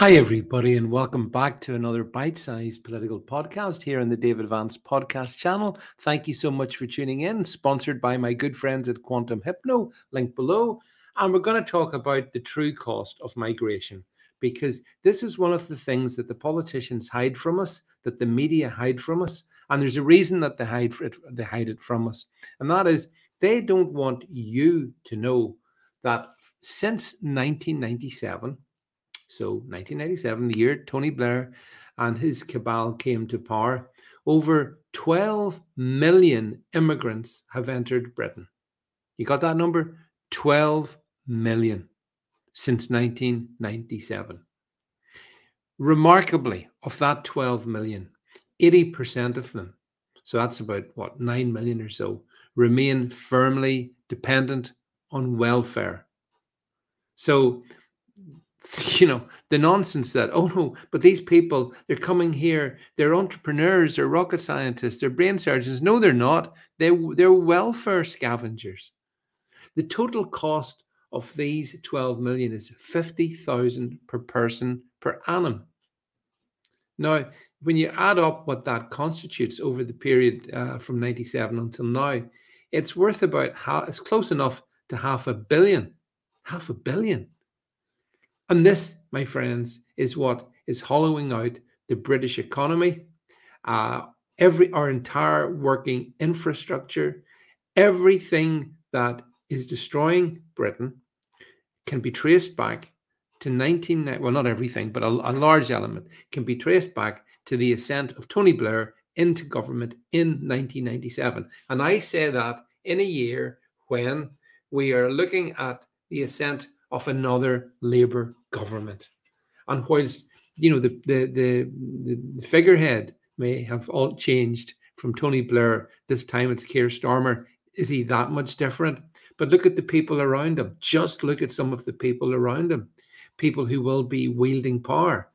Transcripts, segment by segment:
Hi, everybody, and welcome back to another bite sized political podcast here on the David Vance podcast channel. Thank you so much for tuning in, sponsored by my good friends at Quantum Hypno, link below. And we're going to talk about the true cost of migration because this is one of the things that the politicians hide from us, that the media hide from us. And there's a reason that they hide, it, they hide it from us. And that is they don't want you to know that since 1997, so 1997, the year Tony Blair and his cabal came to power, over 12 million immigrants have entered Britain. You got that number? 12 million since 1997. Remarkably, of that 12 million, 80% of them, so that's about what, 9 million or so, remain firmly dependent on welfare. So you know the nonsense that oh no but these people they're coming here they're entrepreneurs they're rocket scientists they're brain surgeons. No they're not. They they're welfare scavengers. The total cost of these 12 million is 50,000 per person per annum. Now when you add up what that constitutes over the period uh, from 97 until now it's worth about how it's close enough to half a billion half a billion and this, my friends, is what is hollowing out the British economy, uh, every our entire working infrastructure, everything that is destroying Britain can be traced back to 19 well not everything but a, a, large element can be traced back to the ascent of Tony Blair into government in 1997 and I say that in a year when we are looking at the ascent of another Labour government. And whilst you know the the the, the figurehead may have all changed from Tony Blair, this time it's Keir Starmer. Is he that much different? But look at the people around him. Just look at some of the people around him, people who will be wielding power.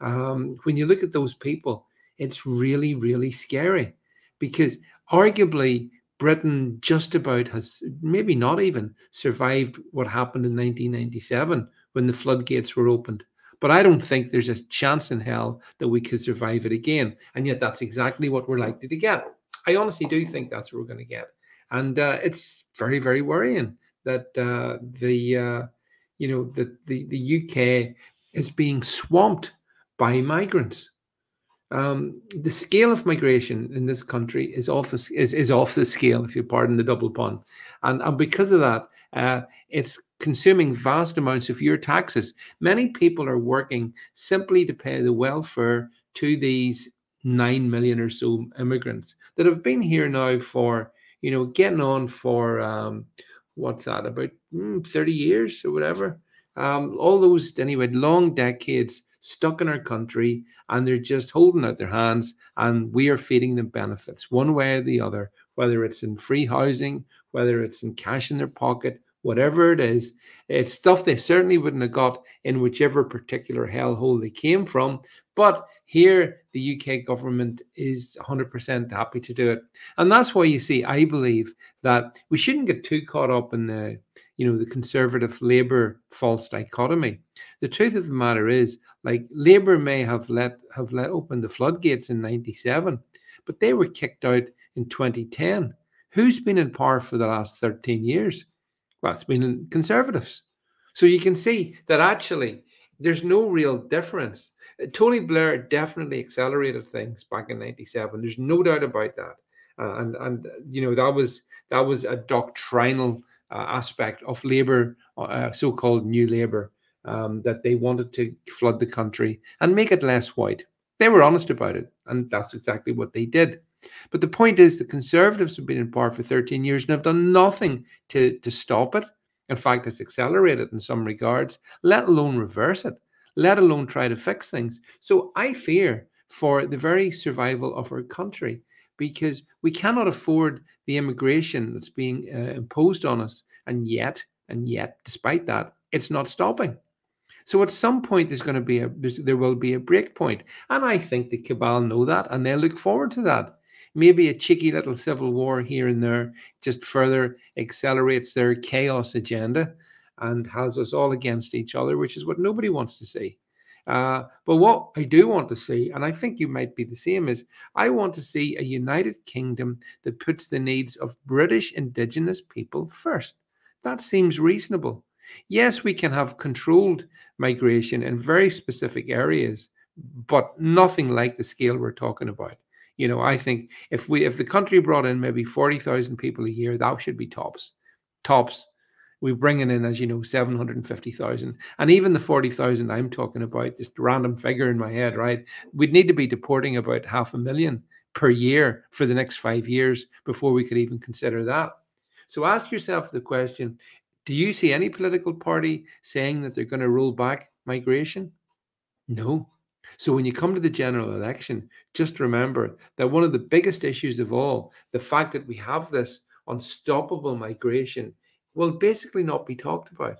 Um, when you look at those people, it's really, really scary because arguably Britain just about has maybe not even survived what happened in 1997 when the floodgates were opened. But I don't think there's a chance in hell that we could survive it again. And yet, that's exactly what we're likely to get. I honestly do think that's what we're going to get. And uh, it's very, very worrying that uh, the, uh, you know, the, the, the UK is being swamped by migrants. Um, the scale of migration in this country is off the, is, is off the scale, if you pardon the double pun, and and because of that, uh, it's consuming vast amounts of your taxes. Many people are working simply to pay the welfare to these nine million or so immigrants that have been here now for you know getting on for um, what's that about mm, thirty years or whatever. Um, all those anyway, long decades stuck in our country and they're just holding out their hands and we are feeding them benefits one way or the other, whether it's in free housing, whether it's in cash in their pocket, whatever it is. It's stuff they certainly wouldn't have got in whichever particular hellhole they came from. But here, the UK government is 100% happy to do it. And that's why you see, I believe that we shouldn't get too caught up in the, you know, the conservative Labour false dichotomy. The truth of the matter is, like Labour may have let have let open the floodgates in 97, but they were kicked out in 2010. Who's been in power for the last 13 years? Well, it's been Conservatives. So you can see that actually there's no real difference. Uh, Tony Blair definitely accelerated things back in '97. There's no doubt about that, uh, and and you know that was that was a doctrinal uh, aspect of Labour, uh, so-called New Labour, um, that they wanted to flood the country and make it less white. They were honest about it, and that's exactly what they did. But the point is, the Conservatives have been in power for 13 years and have done nothing to, to stop it. In fact, it's accelerated in some regards, let alone reverse it, let alone try to fix things. So I fear for the very survival of our country because we cannot afford the immigration that's being uh, imposed on us. And yet, and yet, despite that, it's not stopping. So at some point, there's going to be a there will be a break point. and I think the cabal know that, and they look forward to that maybe a cheeky little civil war here and there just further accelerates their chaos agenda and has us all against each other, which is what nobody wants to see. Uh, but what I do want to see, and I think you might be the same, is I want to see a United Kingdom that puts the needs of British Indigenous people first. That seems reasonable. Yes, we can have controlled migration in very specific areas, but nothing like the scale we're talking about. You know, I think if we if the country brought in maybe 40,000 people a year, that should be tops. Tops. We're bringing in, as you know, 750,000. And even the 40,000 I'm talking about, just random figure in my head, right? We'd need to be deporting about half a million per year for the next five years before we could even consider that. So ask yourself the question do you see any political party saying that they're going to roll back migration? No. So when you come to the general election, just remember that one of the biggest issues of all, the fact that we have this unstoppable migration, will basically not be talked about.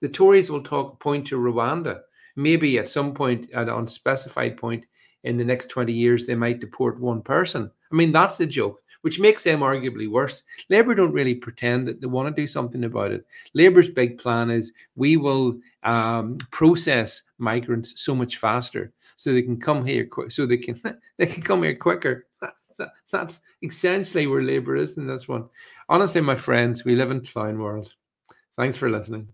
The Tories will talk point to Rwanda. Maybe at some point, at an unspecified point in the next 20 years, they might deport one person. I mean, that's the joke which makes them arguably worse. Labour don't really pretend that they want to do something about it. Labour's big plan is we will um, process migrants so much faster so they can come here so they can they can come here quicker. That, that, that's essentially where Labour is in this one. Honestly, my friends, we live in clown world. Thanks for listening.